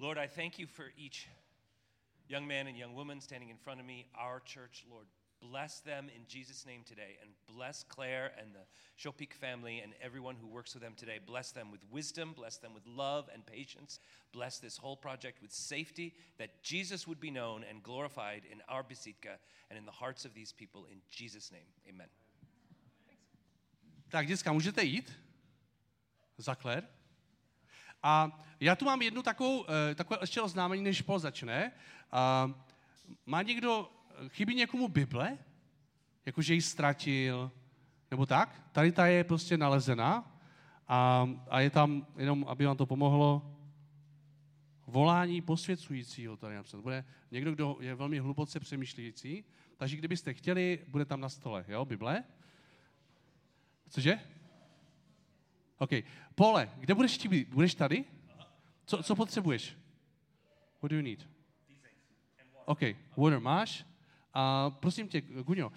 Lord, I thank you for each young man and young woman standing in front of me, our church, Lord. Bless them in Jesus' name today and bless Claire and the Shopik family and everyone who works with them today. Bless them with wisdom, bless them with love and patience. Bless this whole project with safety that Jesus would be known and glorified in our Besitka and in the hearts of these people in Jesus' name. Amen. Tak, děcka, můžete jít? Za Claire? A já tu mám jednu takovou, eh, takové ještě oznámení, než Paul začne. A má někdo, chybí někomu Bible? Jakože ji ztratil, nebo tak? Tady ta je prostě nalezená a, a je tam, jenom aby vám to pomohlo, volání posvěcujícího tady napsat. Bude někdo, kdo je velmi hluboce přemýšlející, takže kdybyste chtěli, bude tam na stole, jo, Bible. Cože? OK. Pole, kde budeš být? Budeš tady? Co, co potřebuješ? What do you need? OK, water máš. A prosím tě, Guňo, uh,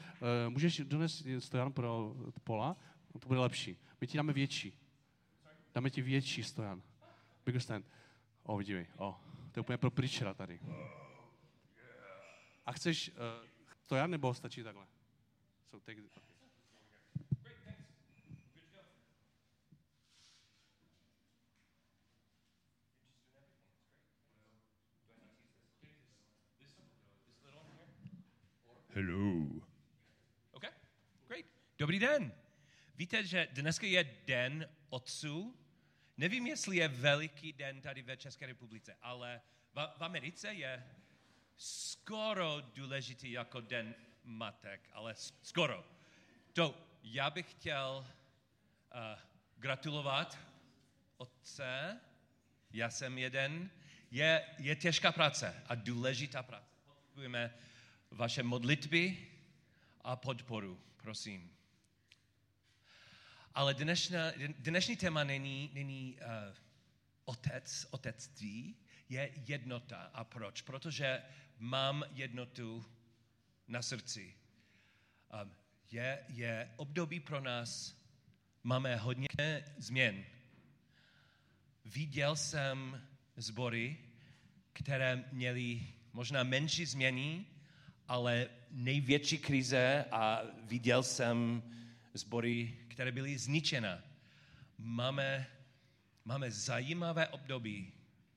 můžeš donést stojan pro Pola? No, to bude lepší. My ti dáme větší. Dáme ti větší stojan. Bigger stand. O, oh, vidíme. O, oh, to je úplně pro pričera tady. A chceš uh, stojan nebo stačí takhle? So take it. Hello. OK, great. Dobrý den. Víte, že dneska je den otců? Nevím, jestli je veliký den tady ve České republice, ale v, v Americe je skoro důležitý jako den matek, ale skoro. To já bych chtěl uh, gratulovat otce, já jsem jeden. Je, je těžká práce a důležitá práce. Potřebujeme vaše modlitby a podporu, prosím. Ale dnešná, dnešní téma není, není uh, otec, otectví, je jednota. A proč? Protože mám jednotu na srdci. Um, je, je období pro nás, máme hodně změn. Viděl jsem sbory, které měly možná menší změny, ale největší krize a viděl jsem sbory, které byly zničené. Máme, máme zajímavé období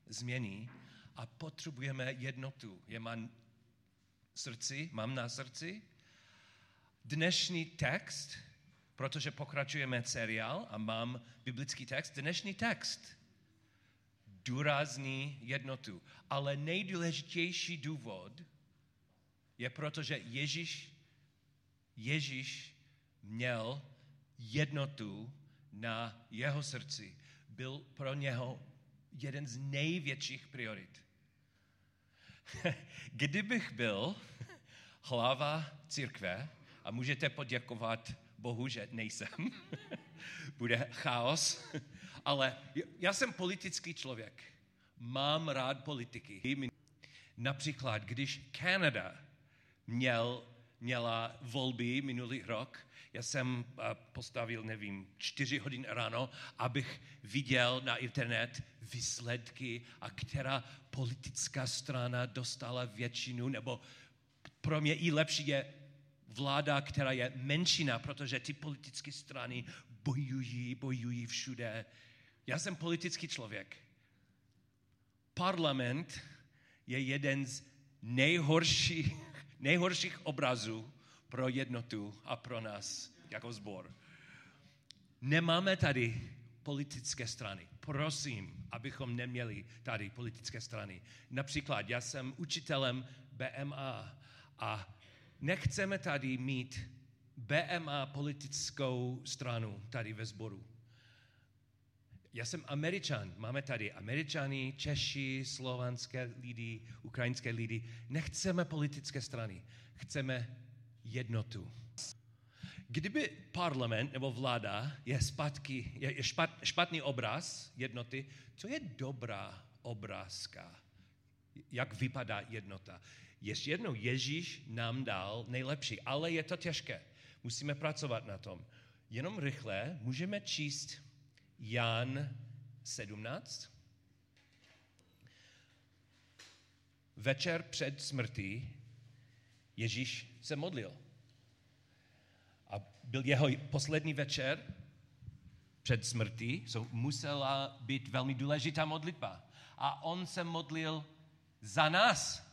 změny a potřebujeme jednotu. Je mám srdci, mám na srdci. Dnešní text, protože pokračujeme seriál a mám biblický text, dnešní text důrazní jednotu. Ale nejdůležitější důvod, je proto, že Ježíš, Ježíš měl jednotu na jeho srdci. Byl pro něho jeden z největších priorit. Kdybych byl hlava církve, a můžete poděkovat Bohu, že nejsem, bude chaos, ale já jsem politický člověk. Mám rád politiky. Například, když Kanada měl, měla volby minulý rok. Já jsem eh, postavil, nevím, čtyři hodin ráno, abych viděl na internet výsledky a která politická strana dostala většinu, nebo pro mě i lepší je vláda, která je menšina, protože ty politické strany bojují, bojují všude. Já jsem politický člověk. Parlament je jeden z nejhorších nejhorších obrazů pro jednotu a pro nás jako zbor. Nemáme tady politické strany. Prosím, abychom neměli tady politické strany. Například já jsem učitelem BMA a nechceme tady mít BMA politickou stranu tady ve sboru. Já jsem Američan, máme tady Američany, Češi, slovanské lidi, ukrajinské lidi. Nechceme politické strany, chceme jednotu. Kdyby parlament nebo vláda je, zpátky, je špat, špatný obraz jednoty, co je dobrá obrázka? Jak vypadá jednota? Ještě jednou, Ježíš nám dal nejlepší, ale je to těžké. Musíme pracovat na tom. Jenom rychle můžeme číst Jan 17. večer před smrtí Ježíš se modlil. A byl jeho poslední večer před smrtí, so musela být velmi důležitá modlitba. A on se modlil za nás.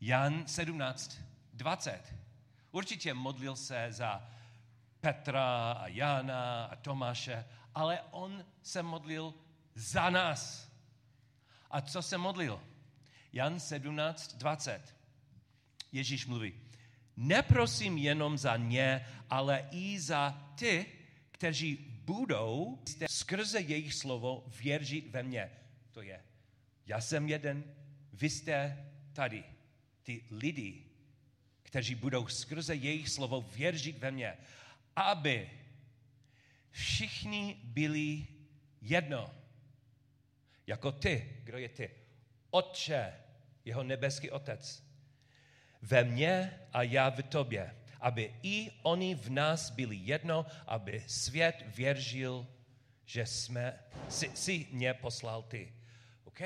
Jan 17, 20. Určitě modlil se za Petra a Jana a Tomáše, ale on se modlil za nás. A co se modlil? Jan 17, 20. Ježíš mluví. Neprosím jenom za ně, ale i za ty, kteří budou skrze jejich slovo věřit ve mně. To je, já jsem jeden, vy jste tady. Ty lidi, kteří budou skrze jejich slovo věřit ve mně, aby všichni byli jedno. Jako ty. Kdo je ty? Otče, jeho nebeský otec. Ve mně a já v tobě. Aby i oni v nás byli jedno, aby svět věřil, že jsme, si, si mě poslal ty. OK,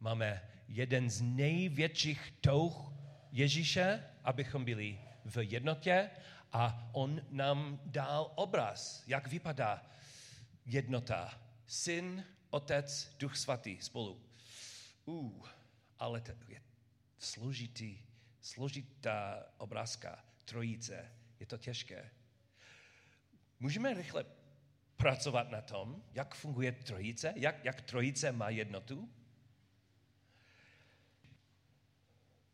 máme jeden z největších touh Ježíše, abychom byli v jednotě a on nám dal obraz, jak vypadá jednota. Syn, otec, duch svatý spolu. Uh, ale to je složitý, složitá obrázka, trojice. Je to těžké. Můžeme rychle pracovat na tom, jak funguje trojice, jak, jak trojice má jednotu.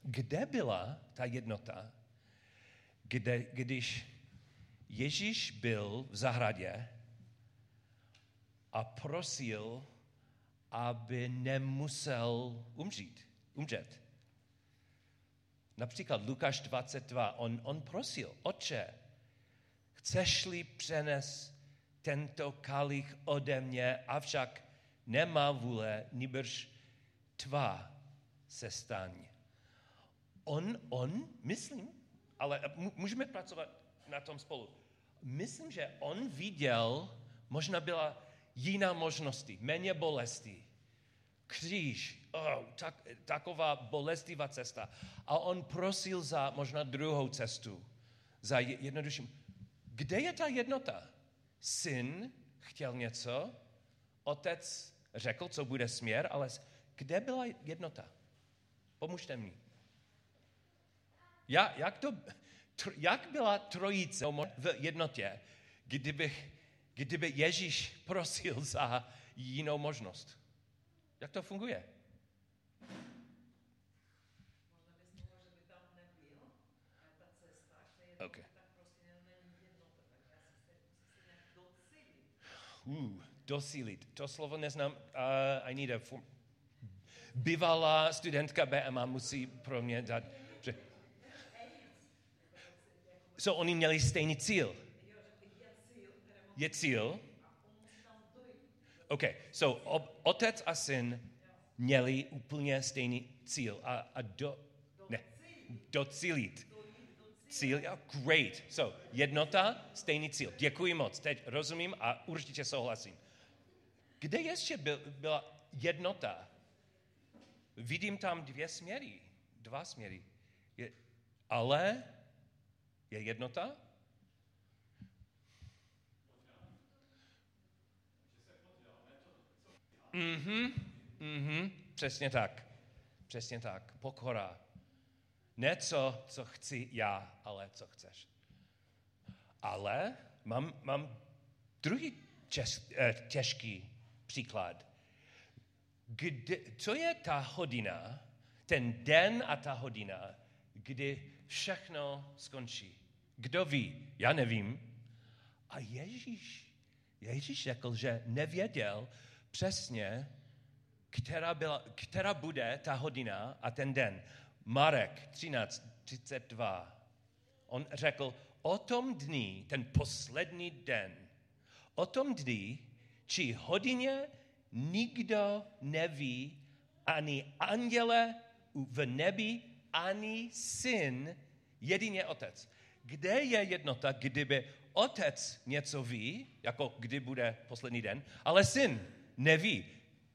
Kde byla ta jednota, kde, když Ježíš byl v zahradě a prosil, aby nemusel umřít, umřet. Například Lukáš 22, on, on prosil, oče, chceš-li přenes tento kalich ode mě, avšak nemá vůle, nibrž tvá se staň. On, on, myslím, ale můžeme pracovat na tom spolu. Myslím, že on viděl, možná byla jiná možnosti, méně bolesti. Kříž, oh, tak, taková bolestivá cesta. A on prosil za možná druhou cestu, za jednodušším. Kde je ta jednota? Syn chtěl něco, otec řekl, co bude směr, ale kde byla jednota? Pomůžte mi. Já, jak, to, jak byla trojice v jednotě, kdyby, kdyby Ježíš prosil za jinou možnost? Jak to funguje? Okay. Uh, dosílit. To slovo neznám. Uh, I need a form. Bývalá studentka BMA musí pro mě dát So oni měli stejný cíl. Je cíl? OK, so ob, otec a syn měli úplně stejný cíl. A, a do, ne, docílit. Cíl, great. So, jednota, stejný cíl. Děkuji moc. Teď rozumím a určitě souhlasím. Kde ještě byl, byla jednota? Vidím tam dvě směry. Dva směry. Je, ale je jednota? Mhm, mhm, přesně tak. Přesně tak. Pokora. Ne co, co chci já, ale co chceš. Ale mám, mám druhý čes, eh, těžký příklad. Kde, co je ta hodina, ten den a ta hodina, kdy všechno skončí? Kdo ví? Já nevím. A Ježíš, Ježíš řekl, že nevěděl přesně, která, byla, která bude ta hodina a ten den. Marek 13.32. On řekl, o tom dní, ten poslední den, o tom dní, či hodině nikdo neví, ani anděle v nebi, ani syn, jedině otec kde je jednota, kdyby otec něco ví, jako kdy bude poslední den, ale syn neví.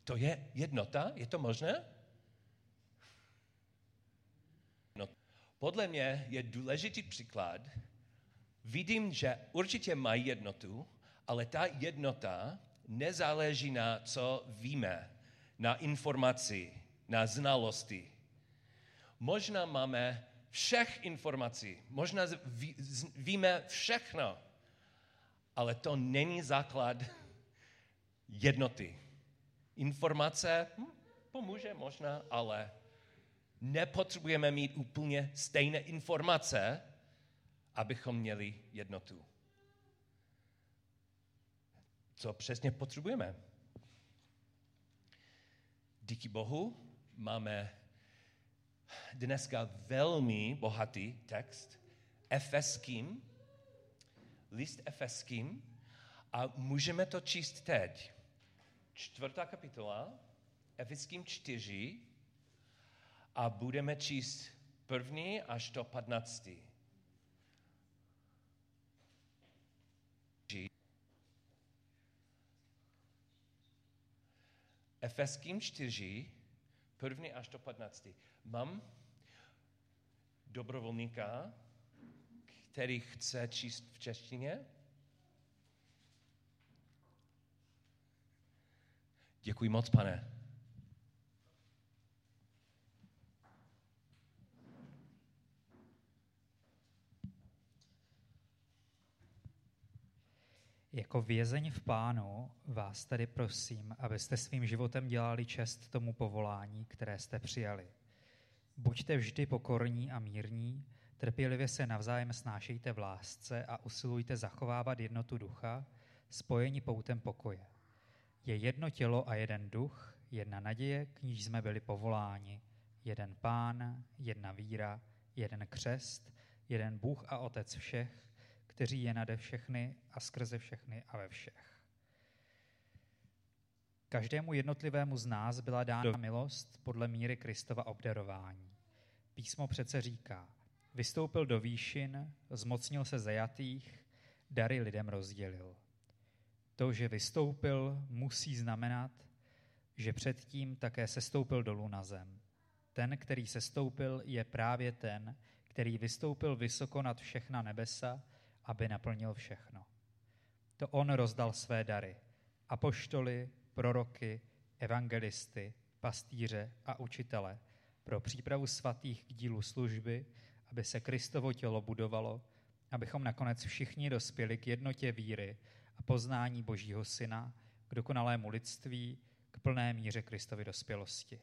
To je jednota? Je to možné? No, podle mě je důležitý příklad. Vidím, že určitě mají jednotu, ale ta jednota nezáleží na co víme, na informaci, na znalosti. Možná máme všech informací, možná víme všechno, ale to není základ jednoty. Informace hm, pomůže možná, ale nepotřebujeme mít úplně stejné informace, abychom měli jednotu. Co přesně potřebujeme? Díky Bohu máme dneska velmi bohatý text, Efeským, list Efeským, a můžeme to číst teď. Čtvrtá kapitola, Efeským čtyři, a budeme číst první až do patnáctý. Efeským čtyři, první až do patnáctý. Mám dobrovolníka, který chce číst v češtině? Děkuji moc, pane. Jako vězeň v pánu vás tedy prosím, abyste svým životem dělali čest tomu povolání, které jste přijali. Buďte vždy pokorní a mírní, trpělivě se navzájem snášejte v lásce a usilujte zachovávat jednotu ducha, spojení poutem pokoje. Je jedno tělo a jeden duch, jedna naděje, k níž jsme byli povoláni, jeden pán, jedna víra, jeden křest, jeden Bůh a Otec všech, kteří je nade všechny a skrze všechny a ve všech. Každému jednotlivému z nás byla dána milost podle míry Kristova obdarování. Písmo přece říká, vystoupil do výšin, zmocnil se zajatých, dary lidem rozdělil. To, že vystoupil, musí znamenat, že předtím také sestoupil dolů na zem. Ten, který sestoupil, je právě ten, který vystoupil vysoko nad všechna nebesa, aby naplnil všechno. To on rozdal své dary. Apoštoly, proroky, evangelisty, pastýře a učitele pro přípravu svatých k dílu služby, aby se Kristovo tělo budovalo, abychom nakonec všichni dospěli k jednotě víry a poznání Božího Syna, k dokonalému lidství, k plné míře Kristovy dospělosti.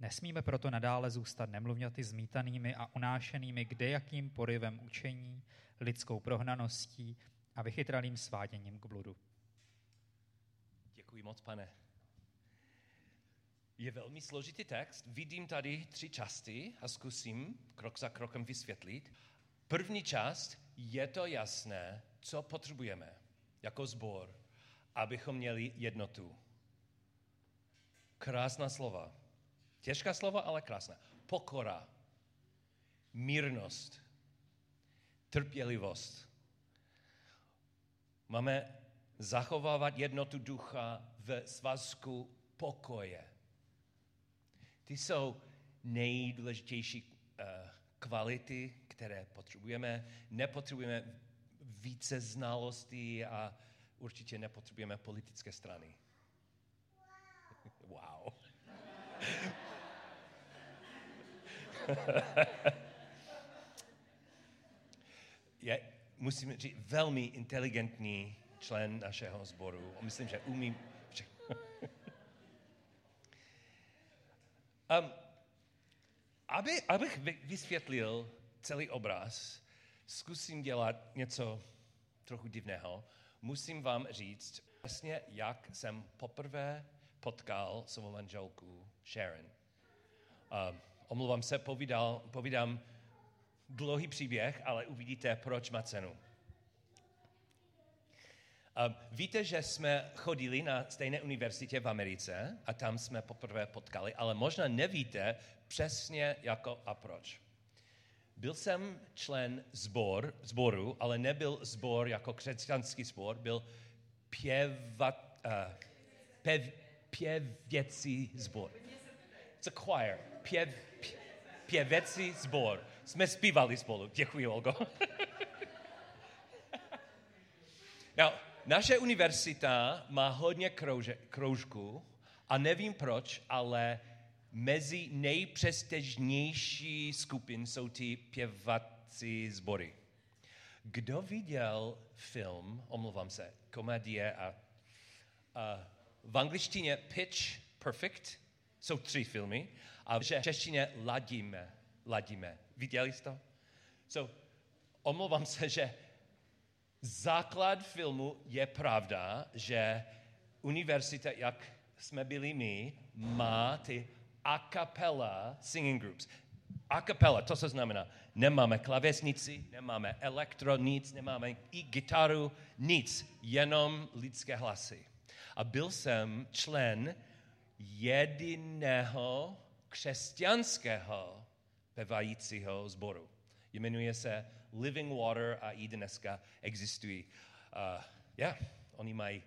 Nesmíme proto nadále zůstat nemluvňaty zmítanými a unášenými kdejakým porivem učení, lidskou prohnaností a vychytralým sváděním k bludu. Děkuji moc, pane. Je velmi složitý text. Vidím tady tři části a zkusím krok za krokem vysvětlit. První část je to jasné, co potřebujeme jako sbor, abychom měli jednotu. Krásná slova. Těžká slova, ale krásná. Pokora, mírnost, trpělivost. Máme zachovávat jednotu ducha v svazku pokoje. Ty jsou nejdůležitější uh, kvality, které potřebujeme. Nepotřebujeme více znalostí a určitě nepotřebujeme politické strany. Wow. je, musím říct, velmi inteligentní člen našeho sboru. Myslím, že umí um, aby, abych vysvětlil celý obraz, zkusím dělat něco trochu divného. Musím vám říct vlastně, jak jsem poprvé potkal svou manželku Sharon. Um, omlouvám se, povídal, povídám dlouhý příběh, ale uvidíte, proč má cenu. Víte, že jsme chodili na stejné univerzitě v Americe a tam jsme poprvé potkali, ale možná nevíte přesně jako a proč. Byl jsem člen zbor, zboru, ale nebyl zbor jako křesťanský zbor, byl pěvat, uh, pev, pěvěcí zbor. It's a choir. Pěv, pěvecí zbor. Jsme zpívali spolu. Děkuji, Olgo. no, naše univerzita má hodně krouže, kroužků a nevím proč, ale mezi nejpřestižnější skupin jsou ty pěvací sbory. Kdo viděl film, omlouvám se, komedie a, a v angličtině Pitch Perfect, jsou tři filmy, a v češtině Ladíme, Ladíme. Viděli jste to? So, omlouvám se, že základ filmu je pravda, že univerzita, jak jsme byli my, má ty a cappella singing groups. A cappella, to se znamená, nemáme klavesnici, nemáme elektro, nic, nemáme i gitaru, nic, jenom lidské hlasy. A byl jsem člen jediného křesťanského pevajícího sboru. Jmenuje se Living Water a i dneska existují. Uh, yeah, oni mají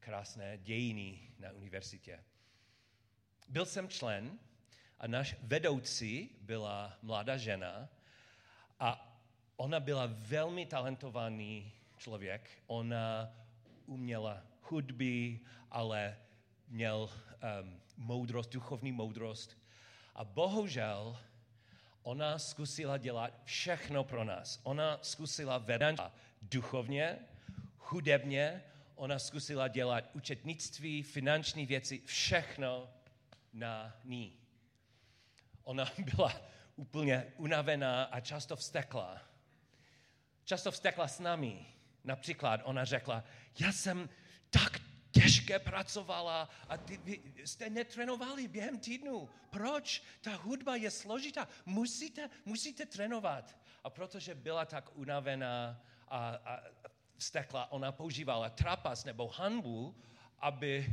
krásné dějiny na univerzitě. Byl jsem člen a náš vedoucí byla mladá žena a ona byla velmi talentovaný člověk. Ona uměla hudby, ale měl um, moudrost, duchovní moudrost. A bohužel ona zkusila dělat všechno pro nás. Ona zkusila vedat duchovně, hudebně, ona zkusila dělat účetnictví, finanční věci, všechno na ní. Ona byla úplně unavená a často vstekla. Často vstekla s námi. Například ona řekla, já jsem tak těžké pracovala a ty, vy jste netrénovali během týdnu. Proč? Ta hudba je složitá. Musíte, musíte trénovat. A protože byla tak unavená a, a vstekla, ona používala trapas nebo hanbu, aby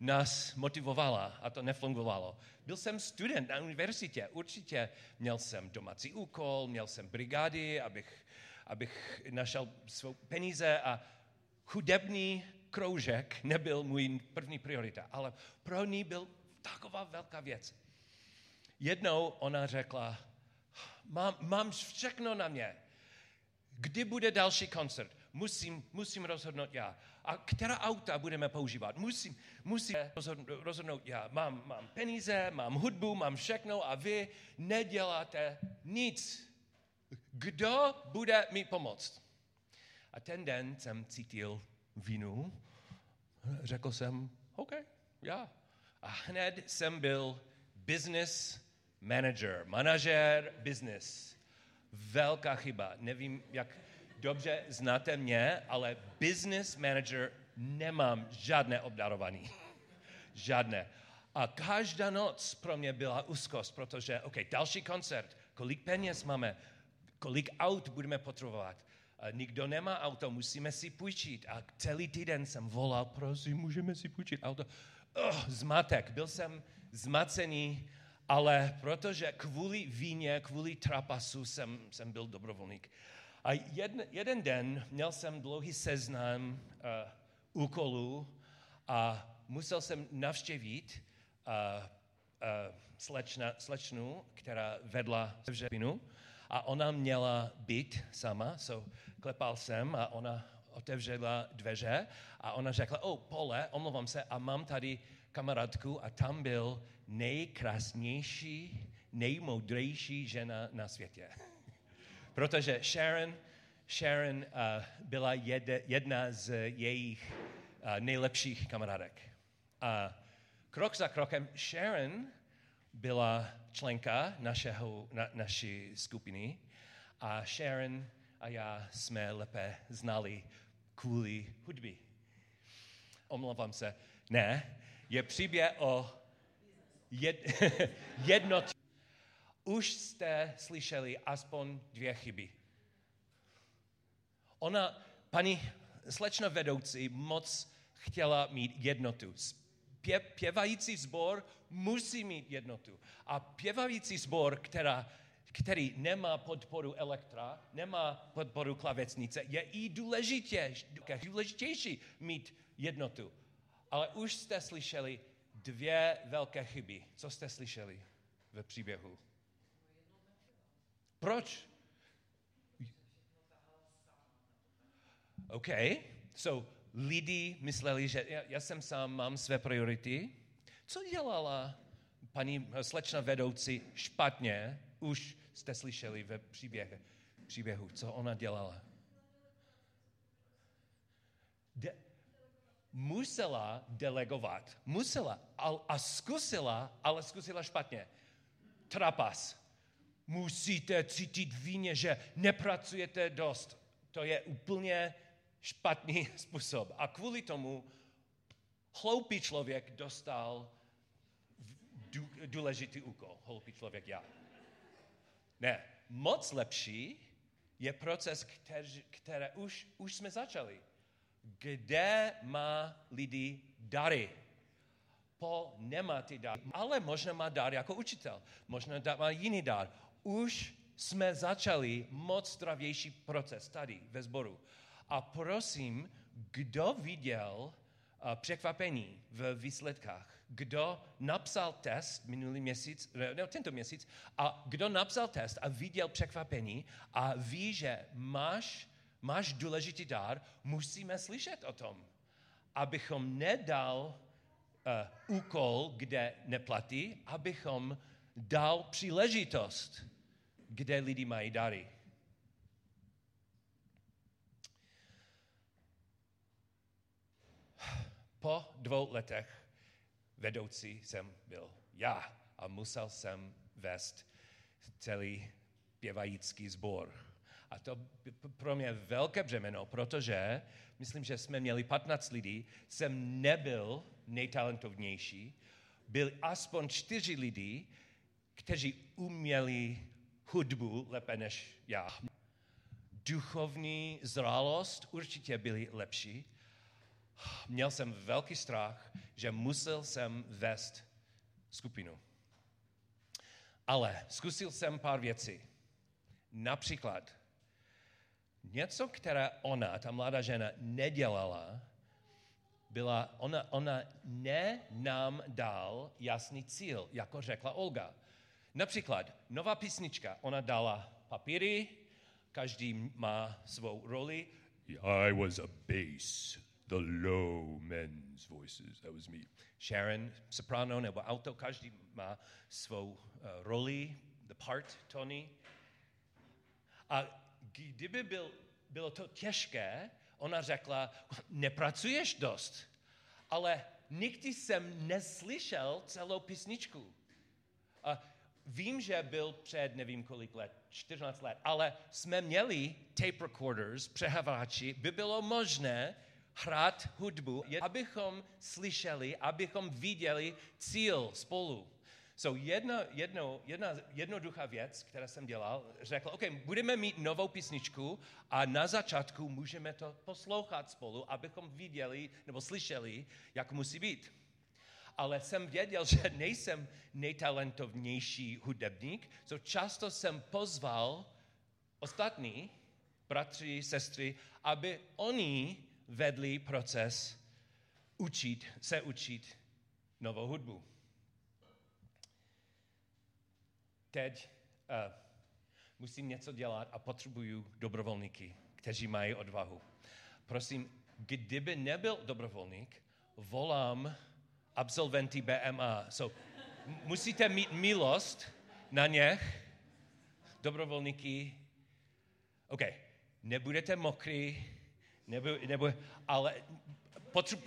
nás motivovala a to nefungovalo. Byl jsem student na univerzitě, určitě měl jsem domácí úkol, měl jsem brigády, abych, abych našel svou peníze a chudebný kroužek nebyl můj první priorita, ale pro ní byl taková velká věc. Jednou ona řekla, mám, mám všechno na mě. Kdy bude další koncert? Musím, musím rozhodnout já. A která auta budeme používat? Musím, musím rozhodnout, já. Mám, mám peníze, mám hudbu, mám všechno a vy neděláte nic. Kdo bude mi pomoct? A ten den jsem cítil vinu. Řekl jsem, OK, já. A hned jsem byl business manager, manažer business. Velká chyba. Nevím, jak dobře znáte mě, ale business manager nemám žádné obdarovaný. žádné. A každá noc pro mě byla úzkost, protože, OK, další koncert, kolik peněz máme, kolik aut budeme potřebovat. Nikdo nemá auto, musíme si půjčit. A celý týden jsem volal, prosím, můžeme si půjčit auto. Oh, zmatek, byl jsem zmacený, ale protože kvůli víně, kvůli trapasu jsem, jsem byl dobrovolník. A jeden, jeden den měl jsem dlouhý seznam uh, úkolů a musel jsem navštěvit uh, uh, slečna, slečnu, která vedla vřepinu a ona měla být sama, so klepal jsem a ona otevřela dveře a ona řekla, o, oh, Pole, omlouvám se, a mám tady kamarádku a tam byl nejkrásnější, nejmoudřejší žena na světě. Protože Sharon, Sharon uh, byla jed, jedna z jejich uh, nejlepších kamarádek. A krok za krokem Sharon byla členka našeho, na, naší skupiny a Sharon a já jsme lépe znali kvůli hudby. Omlouvám se. Ne, je příběh o jed, jednot. Už jste slyšeli aspoň dvě chyby. Ona, paní slečna vedoucí, moc chtěla mít jednotu. Pě, pěvající sbor musí mít jednotu. A pěvající sbor, která, který nemá podporu elektra, nemá podporu klavecnice, je i důležitější, důležitější mít jednotu. Ale už jste slyšeli dvě velké chyby. Co jste slyšeli ve příběhu? Proč? OK, so lidi mysleli, že já, já jsem sám, mám své priority. Co dělala paní eh, slečna vedoucí špatně? Už jste slyšeli ve příběhu, příběhu co ona dělala. De, musela delegovat. Musela a, a zkusila, ale zkusila špatně. Trapas. Musíte cítit víně, že nepracujete dost. To je úplně špatný způsob. A kvůli tomu hloupý člověk dostal důležitý úkol. Hloupý člověk já. Ne, moc lepší je proces, který, které už, už jsme začali. Kde má lidi dary? Po nemá ty dary, ale možná má dar jako učitel, možná má jiný dar. Už jsme začali moc zdravější proces tady ve sboru. A prosím, kdo viděl překvapení v výsledkách? Kdo napsal test minulý měsíc, ne, tento měsíc, a kdo napsal test a viděl překvapení a ví, že máš, máš důležitý dar, musíme slyšet o tom, abychom nedal uh, úkol, kde neplatí, abychom dal příležitost, kde lidi mají dary. Po dvou letech vedoucí jsem byl já a musel jsem vést celý pěvající sbor. A to pro mě velké břemeno, protože myslím, že jsme měli 15 lidí, jsem nebyl nejtalentovnější, byli aspoň čtyři lidi, kteří uměli hudbu lépe než já. Duchovní zralost určitě byly lepší, měl jsem velký strach, že musel jsem vést skupinu. Ale zkusil jsem pár věcí. Například něco, které ona, ta mladá žena, nedělala, byla, ona, ona ne nám dal jasný cíl, jako řekla Olga. Například nová písnička, ona dala papíry, každý má svou roli. I was a bass the low men's voices. That was me. Sharon, soprano nebo alto, každý má svou uh, roli, the part, Tony. A kdyby byl, bylo to těžké, ona řekla, nepracuješ dost, ale nikdy jsem neslyšel celou písničku. A vím, že byl před nevím kolik let, 14 let, ale jsme měli tape recorders, přehavači, by bylo možné hrát hudbu, abychom slyšeli, abychom viděli cíl spolu. So jedna, jedno, jedna jednoduchá věc, která jsem dělal, řekl, OK, budeme mít novou písničku a na začátku můžeme to poslouchat spolu, abychom viděli nebo slyšeli, jak musí být. Ale jsem věděl, že nejsem nejtalentovnější hudebník, so často jsem pozval ostatní bratři, sestry, aby oni vedli proces učit, se učit novou hudbu. Teď uh, musím něco dělat a potřebuju dobrovolníky, kteří mají odvahu. Prosím, kdyby nebyl dobrovolník, volám absolventy BMA. So, musíte mít milost na něch, dobrovolníky. OK, nebudete mokrý, nebo, nebo ale potřebu...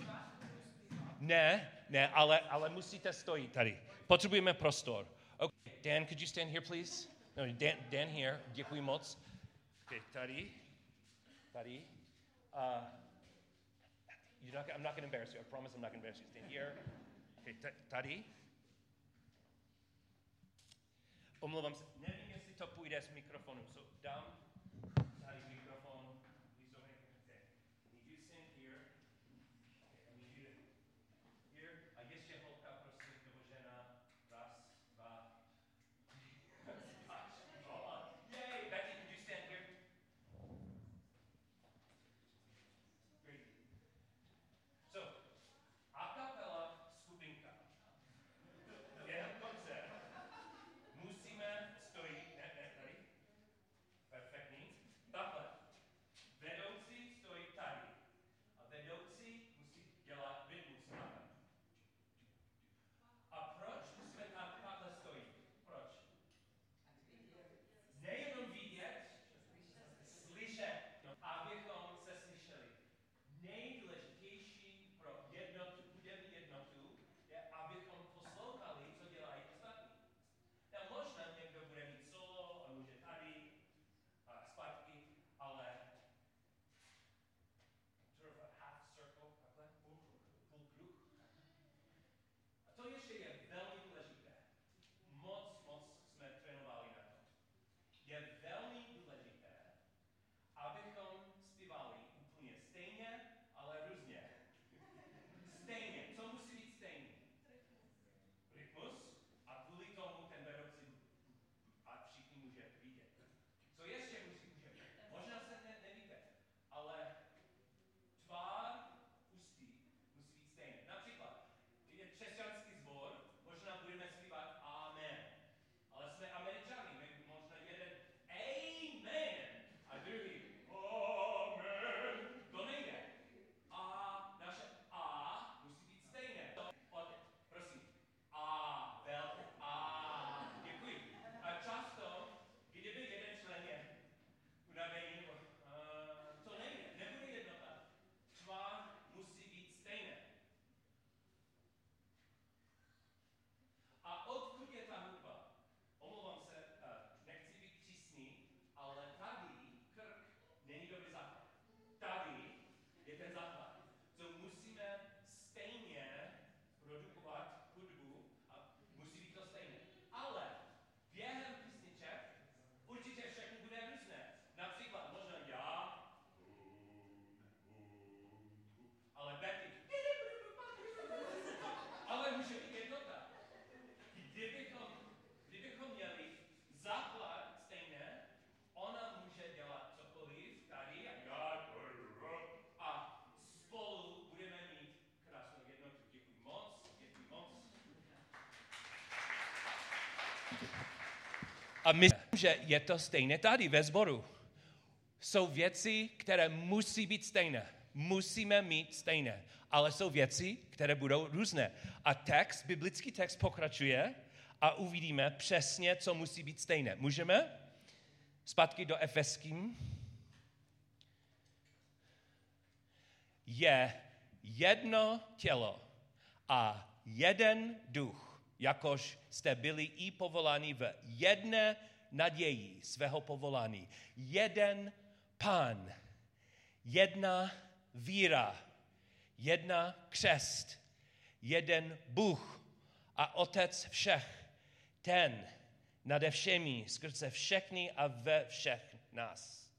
Ne, ne, ale, ale musíte stojit tady. Potřebujeme prostor. Okay, Dan, could you stand here, please? No, Dan, Dan here. Děkuji moc. Okay, tady. Tady. Uh, you're not, I'm not going to embarrass you. I promise I'm not going to embarrass you. Stand here. Okay, tady. Omlouvám se. Nevím, jestli to půjde z mikrofonu. So, dám že je to stejné tady ve sboru. Jsou věci, které musí být stejné. Musíme mít stejné. Ale jsou věci, které budou různé. A text, biblický text pokračuje a uvidíme přesně, co musí být stejné. Můžeme? Zpátky do Efeským. Je jedno tělo a jeden duch, jakož jste byli i povoláni v jedné naději svého povolání. Jeden pán, jedna víra, jedna křest, jeden Bůh a Otec všech, ten nade všemi, skrze všechny a ve všech nás.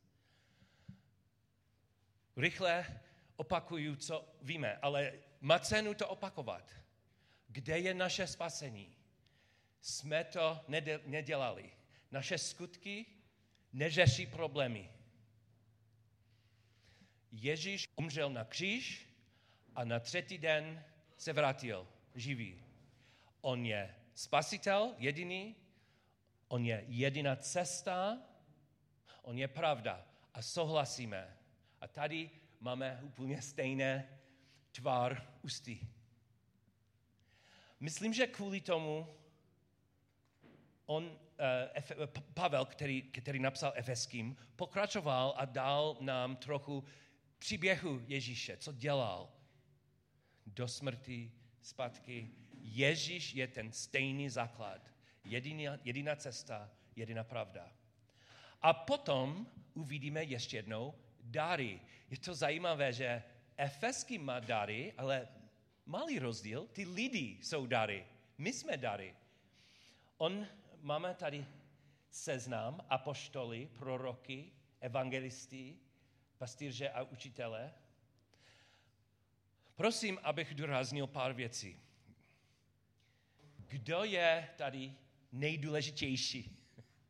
Rychle opakuju, co víme, ale má cenu to opakovat. Kde je naše spasení? Jsme to nedělali. Naše skutky neřeší problémy. Ježíš umřel na kříž a na třetí den se vrátil živý. On je spasitel jediný, on je jediná cesta, on je pravda a souhlasíme. A tady máme úplně stejné tvar ústy. Myslím, že kvůli tomu on, Pavel, který, který napsal Efeským, pokračoval a dal nám trochu příběhu Ježíše, co dělal do smrti, zpátky. Ježíš je ten stejný základ, jediná, jediná cesta, jediná pravda. A potom uvidíme ještě jednou dary. Je to zajímavé, že Efeský má dary, ale malý rozdíl, ty lidi jsou dary. My jsme dary. On, máme tady seznam apoštoly, proroky, evangelisty, pastýře a učitele. Prosím, abych důraznil pár věcí. Kdo je tady nejdůležitější?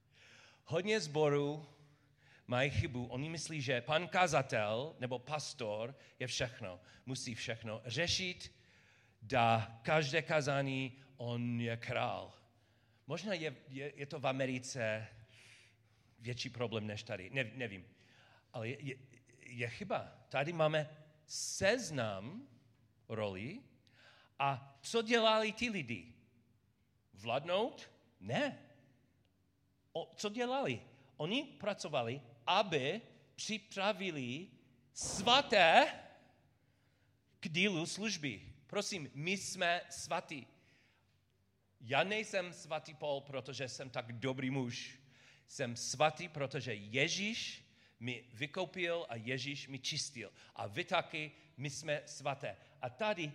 Hodně zborů mají chybu. Oni myslí, že pan kazatel nebo pastor je všechno. Musí všechno řešit, dá každé kazání, on je král. Možná je, je, je to v Americe větší problém než tady, ne, nevím. Ale je, je, je chyba. Tady máme seznam roli a co dělali ti lidi? Vladnout? Ne. O, co dělali? Oni pracovali, aby připravili svaté k dílu služby. Prosím, my jsme svatí. Já nejsem svatý Paul, protože jsem tak dobrý muž. Jsem svatý, protože Ježíš mi vykoupil a Ježíš mi čistil. A vy taky, my jsme svaté. A tady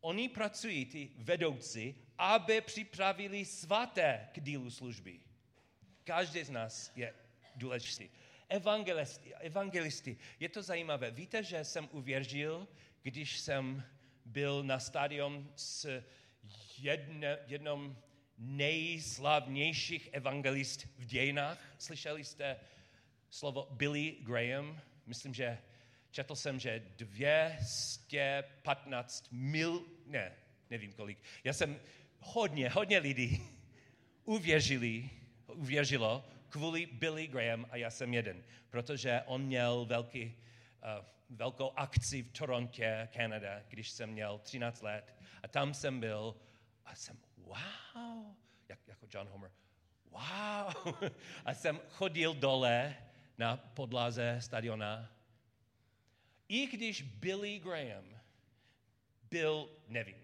oni pracují, ty vedoucí, aby připravili svaté k dílu služby. Každý z nás je důležitý. Evangelisty, evangelisty. Je to zajímavé. Víte, že jsem uvěřil, když jsem byl na stadion s jedne, jednom nejslavnějších evangelist v dějinách. Slyšeli jste slovo Billy Graham? Myslím, že četl jsem, že 215 mil, ne, nevím kolik. Já jsem hodně, hodně lidí uvěřili, uvěřilo kvůli Billy Graham a já jsem jeden, protože on měl velký, uh, velkou akci v Torontě, Kanada, když jsem měl 13 let a tam jsem byl a jsem, wow, jak, jako John Homer, wow. A jsem chodil dole na podlaze stadiona. I když Billy Graham byl, nevím,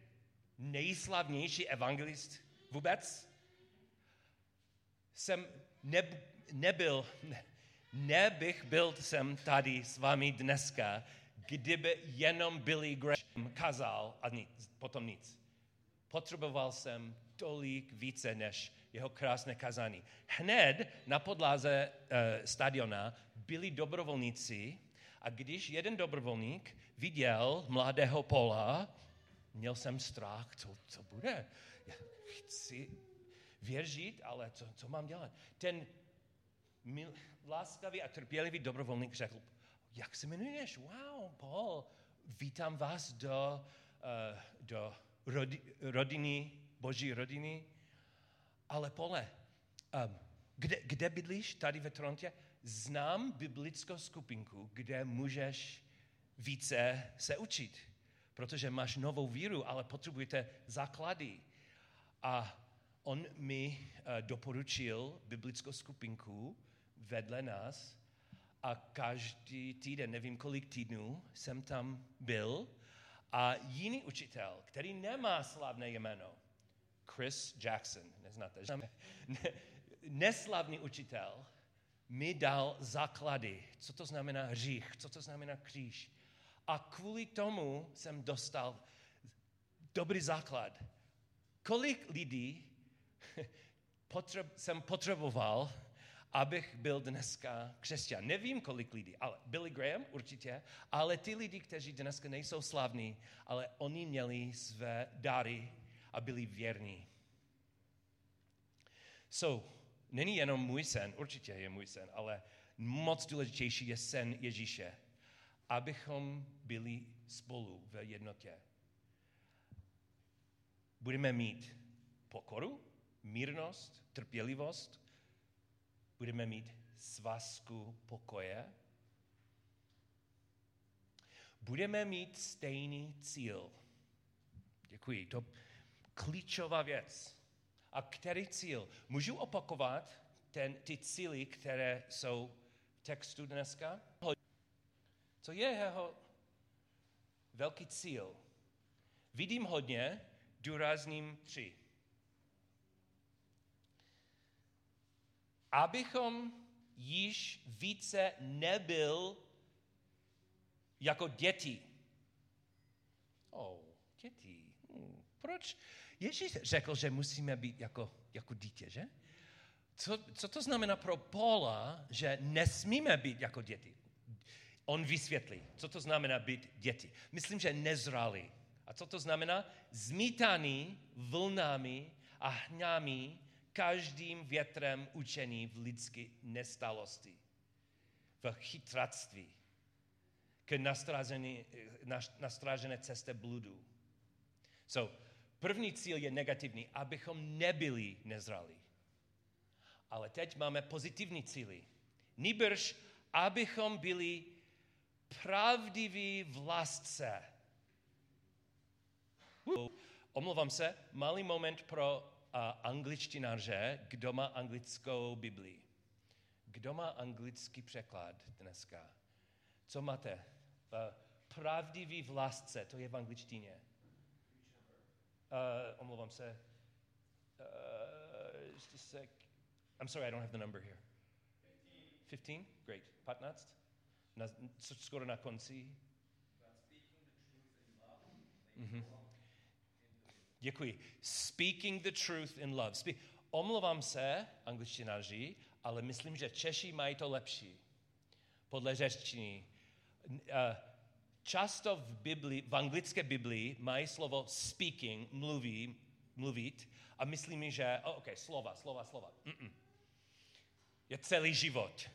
nejslavnější evangelist vůbec, jsem ne, nebyl, ne, nebych byl jsem tady s vámi dneska, kdyby jenom Billy Graham kazal a nic, potom nic. Potřeboval jsem tolik více než jeho krásné kazání. Hned na podlaze uh, stadiona byli dobrovolníci a když jeden dobrovolník viděl mladého Pola, měl jsem strach, co, co bude. Já chci věřit, ale co, co mám dělat? Ten mil, láskavý a trpělivý dobrovolník řekl, jak se jmenuješ? Wow, Paul, vítám vás do, uh, do rodi, rodiny, boží rodiny. Ale Pole, um, kde, kde bydlíš? Tady ve Torontě? Znám biblickou skupinku, kde můžeš více se učit, protože máš novou víru, ale potřebujete základy. A on mi uh, doporučil biblickou skupinku vedle nás a každý týden, nevím kolik týdnů, jsem tam byl a jiný učitel, který nemá slavné jméno, Chris Jackson, neznáte, že? neslavný učitel, mi dal základy, co to znamená hřích, co to znamená kříž. A kvůli tomu jsem dostal dobrý základ. Kolik lidí potřeb, jsem potřeboval, abych byl dneska křesťan. Nevím, kolik lidí, ale Billy Graham určitě, ale ty lidi, kteří dneska nejsou slavní, ale oni měli své dary a byli věrní. So, není jenom můj sen, určitě je můj sen, ale moc důležitější je sen Ježíše, abychom byli spolu v jednotě. Budeme mít pokoru, mírnost, trpělivost, budeme mít svazku pokoje, budeme mít stejný cíl. Děkuji. To klíčová věc. A který cíl? Můžu opakovat ten, ty cíly, které jsou v textu dneska? Co je jeho velký cíl? Vidím hodně, důrazním tři. Abychom již více nebyl jako děti. Oh, děti. Hmm, proč? Ježíš řekl, že musíme být jako, jako dítě, že? Co, co to znamená pro Paula, že nesmíme být jako děti? On vysvětlí, co to znamená být děti. Myslím, že nezralý. A co to znamená? Zmítaný vlnami a hňami každým větrem učení v lidské nestalosti, v chytractví, k nastražené cestě bludu. So, První cíl je negativní, abychom nebyli nezralí. Ale teď máme pozitivní cíly. Nýbrž, abychom byli pravdiví vlastce. Omlouvám se, malý moment pro angličtináře, kdo má anglickou Biblii. Kdo má anglický překlad dneska? Co máte? Uh, pravdivý vlastce, to je v angličtině. Uh, omlouvám se. Uh, just a sec. I'm sorry, I don't have the number here. 15? Great. 15? Na, skoro na konci. Mm-hmm. Děkuji. Speaking the truth in love. Spe- Omlouvám se, angličtináři, ale myslím, že Češi mají to lepší. Podle řečtiny. Uh, často v, Bibli, v anglické Biblii mají slovo speaking, mluví, mluvit a myslí mi, že, oh, ok, slova, slova, slova. Mm-mm. Je celý život.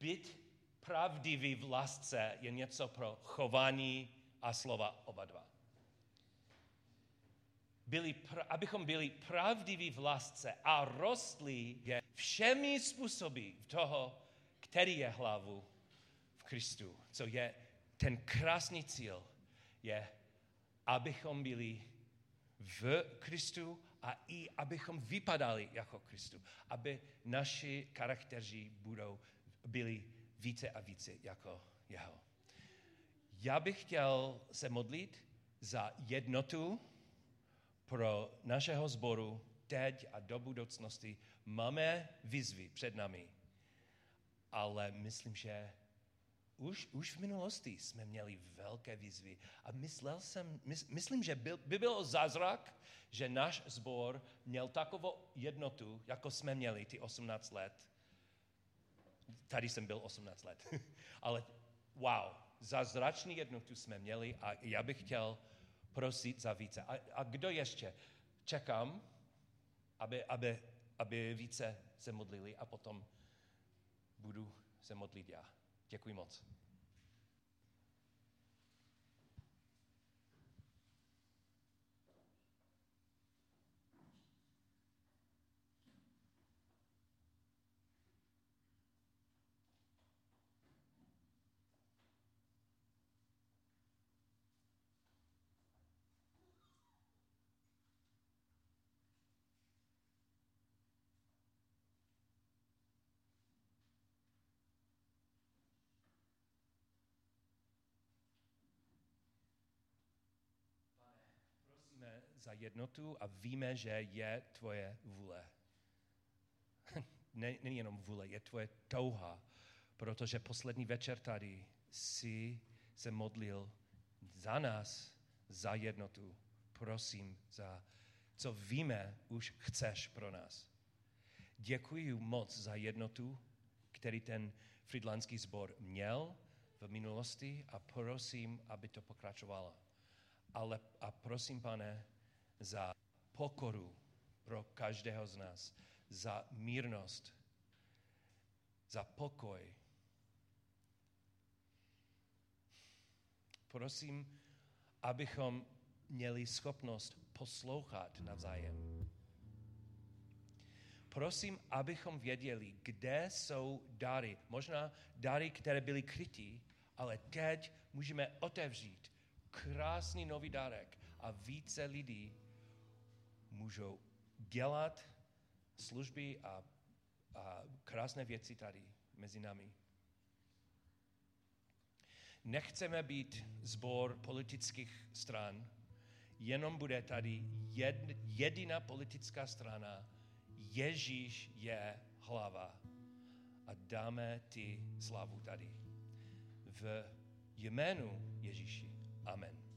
Být pravdivý v lásce je něco pro chování a slova oba dva. Byli, abychom byli pravdiví v lásce a rostli všemi způsoby toho, který je hlavu v Kristu, co je ten krásný cíl je, abychom byli v Kristu a i abychom vypadali jako Kristu. Aby naši charakteři budou, byli více a více jako jeho. Já bych chtěl se modlit za jednotu pro našeho sboru teď a do budoucnosti. Máme výzvy před nami, ale myslím, že už, už v minulosti jsme měli velké výzvy a myslel jsem, mys, myslím, že byl, by bylo zázrak, že náš sbor měl takovou jednotu, jako jsme měli ty 18 let. Tady jsem byl 18 let. Ale wow, zázračný jednotu jsme měli a já bych chtěl prosit za více. A, a kdo ještě? Čekám, aby, aby, aby více se modlili a potom budu se modlit já. Děkuji moc. Za jednotu a víme, že je tvoje vůle. Není jenom vůle, je tvoje touha, protože poslední večer tady si se modlil za nás, za jednotu. Prosím, za co víme, už chceš pro nás. Děkuji moc za jednotu, který ten fridlanský sbor měl v minulosti a prosím, aby to pokračovalo. Ale a prosím, pane, za pokoru pro každého z nás, za mírnost, za pokoj. Prosím, abychom měli schopnost poslouchat navzájem. Prosím, abychom věděli, kde jsou dary. Možná dary, které byly krytí, ale teď můžeme otevřít krásný nový dárek a více lidí můžou dělat služby a, a krásné věci tady mezi námi. Nechceme být zbor politických stran, jenom bude tady jed, jediná politická strana, Ježíš je hlava a dáme ty slavu tady. V jménu Ježíši. Amen.